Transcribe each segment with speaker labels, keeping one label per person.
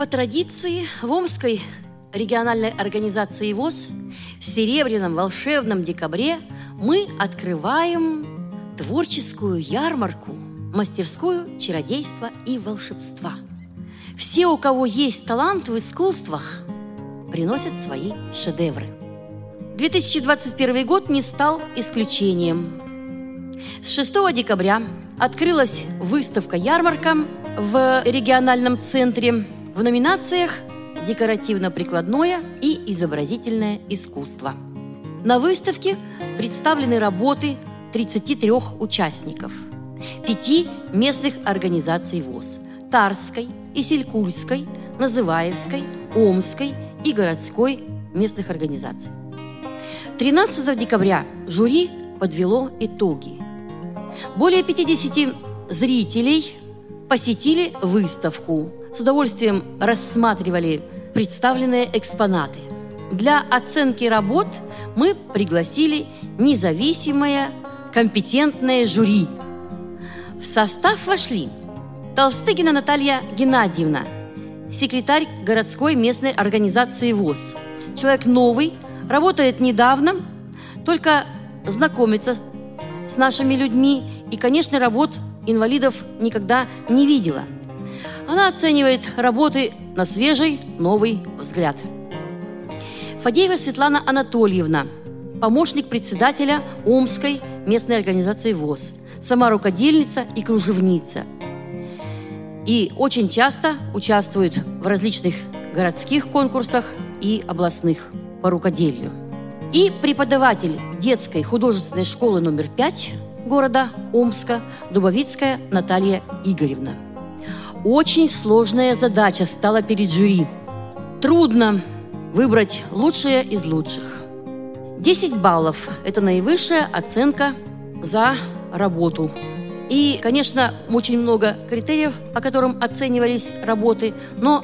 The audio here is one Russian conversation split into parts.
Speaker 1: По традиции в Омской региональной организации ВОЗ в серебряном волшебном декабре мы открываем творческую ярмарку, мастерскую чародейства и волшебства. Все, у кого есть талант в искусствах, приносят свои шедевры. 2021 год не стал исключением. С 6 декабря открылась выставка-ярмарка в региональном центре в номинациях «Декоративно-прикладное» и «Изобразительное искусство». На выставке представлены работы 33 участников, пяти местных организаций ВОЗ – Тарской, Исилькульской, Называевской, Омской и городской местных организаций. 13 декабря жюри подвело итоги. Более 50 зрителей посетили выставку, с удовольствием рассматривали представленные экспонаты. Для оценки работ мы пригласили независимое компетентное жюри. В состав вошли Толстыгина Наталья Геннадьевна, секретарь городской местной организации ВОЗ. Человек новый, работает недавно, только знакомится с нашими людьми и, конечно, работ инвалидов никогда не видела. Она оценивает работы на свежий новый взгляд. Фадеева Светлана Анатольевна, помощник председателя Омской местной организации ВОЗ, сама рукодельница и кружевница. И очень часто участвует в различных городских конкурсах и областных по рукоделию. И преподаватель детской художественной школы номер пять города Омска Дубовицкая Наталья Игоревна. Очень сложная задача стала перед жюри. Трудно выбрать лучшее из лучших. 10 баллов – это наивысшая оценка за работу. И, конечно, очень много критериев, по которым оценивались работы, но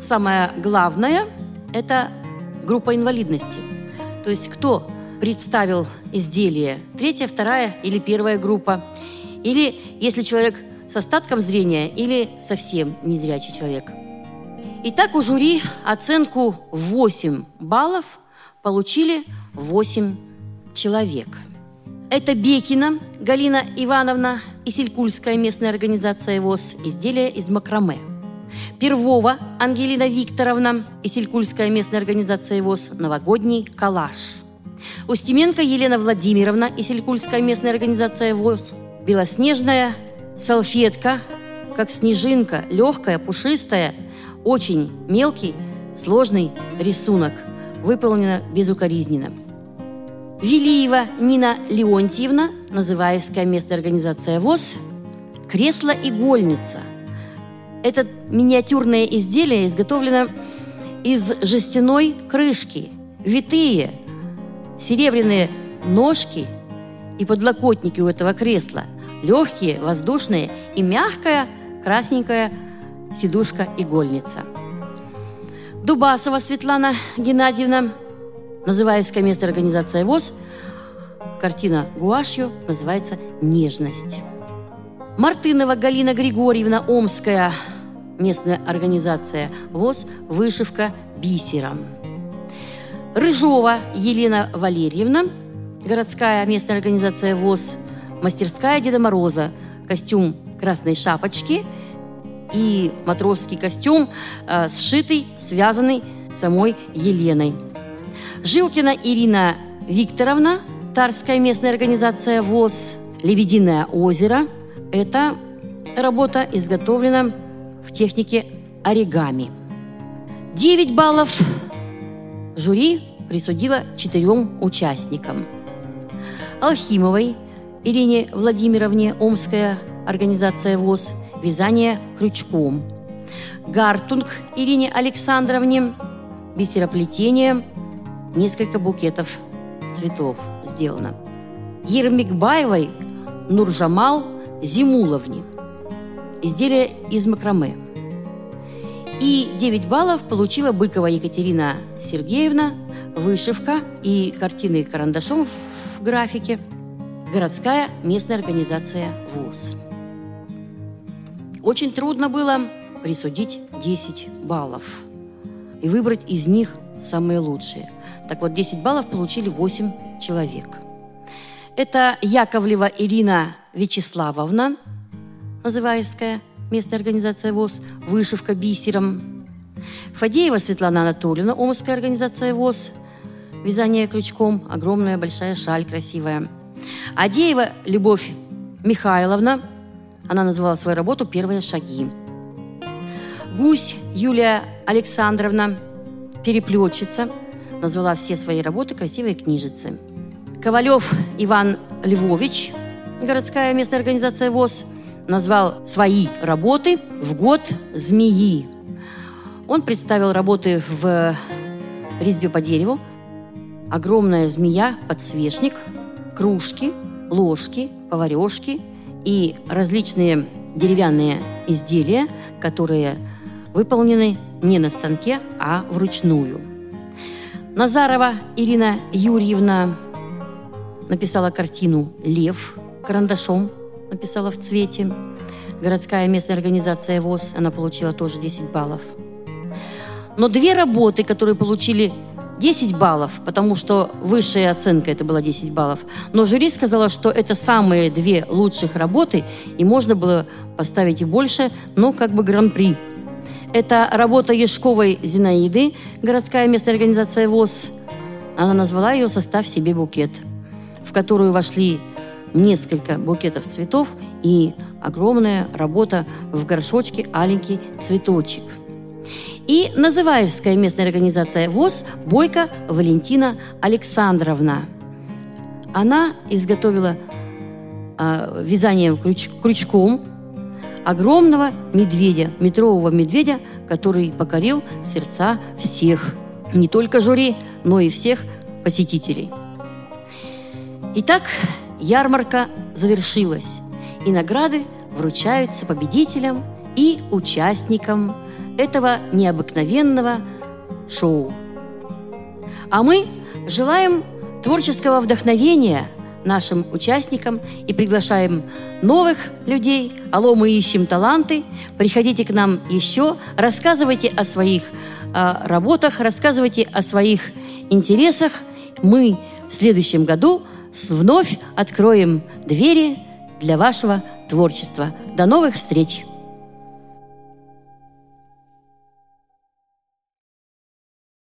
Speaker 1: самое главное – это группа инвалидности. То есть кто представил изделие, третья, вторая или первая группа. Или если человек с остатком зрения или совсем незрячий человек. Итак, у жюри оценку 8 баллов получили 8 человек. Это Бекина Галина Ивановна и Селькульская местная организация ВОЗ «Изделия из макраме». Первова Ангелина Викторовна и Селькульская местная организация ВОЗ «Новогодний коллаж». Устименко Елена Владимировна и Селькульская местная организация ВОЗ «Белоснежная салфетка, как снежинка, легкая, пушистая, очень мелкий, сложный рисунок, выполнена безукоризненно». Велиева Нина Леонтьевна, Называевская местная организация ВОЗ, кресло-игольница. Это миниатюрное изделие изготовлено из жестяной крышки. Витые, серебряные ножки и подлокотники у этого кресла. Легкие, воздушные и мягкая красненькая сидушка-игольница. Дубасова Светлана Геннадьевна – Называевская местная организация ВОЗ. Картина гуашью называется «Нежность». Мартынова Галина Григорьевна, Омская местная организация ВОЗ «Вышивка бисером». Рыжова Елена Валерьевна, городская местная организация ВОЗ, мастерская Деда Мороза, костюм красной шапочки и матросский костюм, э, сшитый, связанный самой Еленой – Жилкина Ирина Викторовна, Тарская местная организация ВОЗ, «Лебединое озеро». Это работа изготовлена в технике оригами. 9 баллов жюри присудила четырем участникам. Алхимовой Ирине Владимировне, Омская организация ВОЗ, вязание крючком. Гартунг Ирине Александровне, бисероплетение – несколько букетов цветов сделано. Ермикбаевой Нуржамал Зимуловне. Изделие из макраме. И 9 баллов получила Быкова Екатерина Сергеевна, вышивка и картины карандашом в графике, городская местная организация ВОЗ. Очень трудно было присудить 10 баллов и выбрать из них самые лучшие. Так вот, 10 баллов получили 8 человек. Это Яковлева Ирина Вячеславовна, Называевская, местная организация ВОЗ, вышивка бисером. Фадеева Светлана Анатольевна, Омская организация ВОЗ, вязание крючком, огромная большая шаль красивая. Адеева Любовь Михайловна, она называла свою работу «Первые шаги». Гусь Юлия Александровна, переплетчица, назвала все свои работы красивые книжицы. Ковалев Иван Львович, городская местная организация ВОЗ, назвал свои работы в год змеи. Он представил работы в резьбе по дереву, огромная змея, подсвечник, кружки, ложки, поварешки и различные деревянные изделия, которые выполнены не на станке, а вручную. Назарова Ирина Юрьевна написала картину «Лев» карандашом, написала в цвете. Городская местная организация ВОЗ, она получила тоже 10 баллов. Но две работы, которые получили 10 баллов, потому что высшая оценка это была 10 баллов. Но жюри сказала, что это самые две лучших работы, и можно было поставить и больше, но как бы гран-при. Это работа Ешковой Зинаиды, городская местная организация ВОЗ. Она назвала ее «Составь себе букет», в которую вошли несколько букетов цветов и огромная работа в горшочке «Аленький цветочек». И Называевская местная организация ВОЗ Бойко Валентина Александровна. Она изготовила э, вязание крюч, крючком огромного медведя, метрового медведя, который покорил сердца всех, не только жюри, но и всех посетителей. Итак, ярмарка завершилась, и награды вручаются победителям и участникам этого необыкновенного шоу. А мы желаем творческого вдохновения нашим участникам и приглашаем новых людей. Алло, мы ищем таланты. Приходите к нам еще, рассказывайте о своих э, работах, рассказывайте о своих интересах. Мы в следующем году вновь откроем двери для вашего творчества. До новых встреч!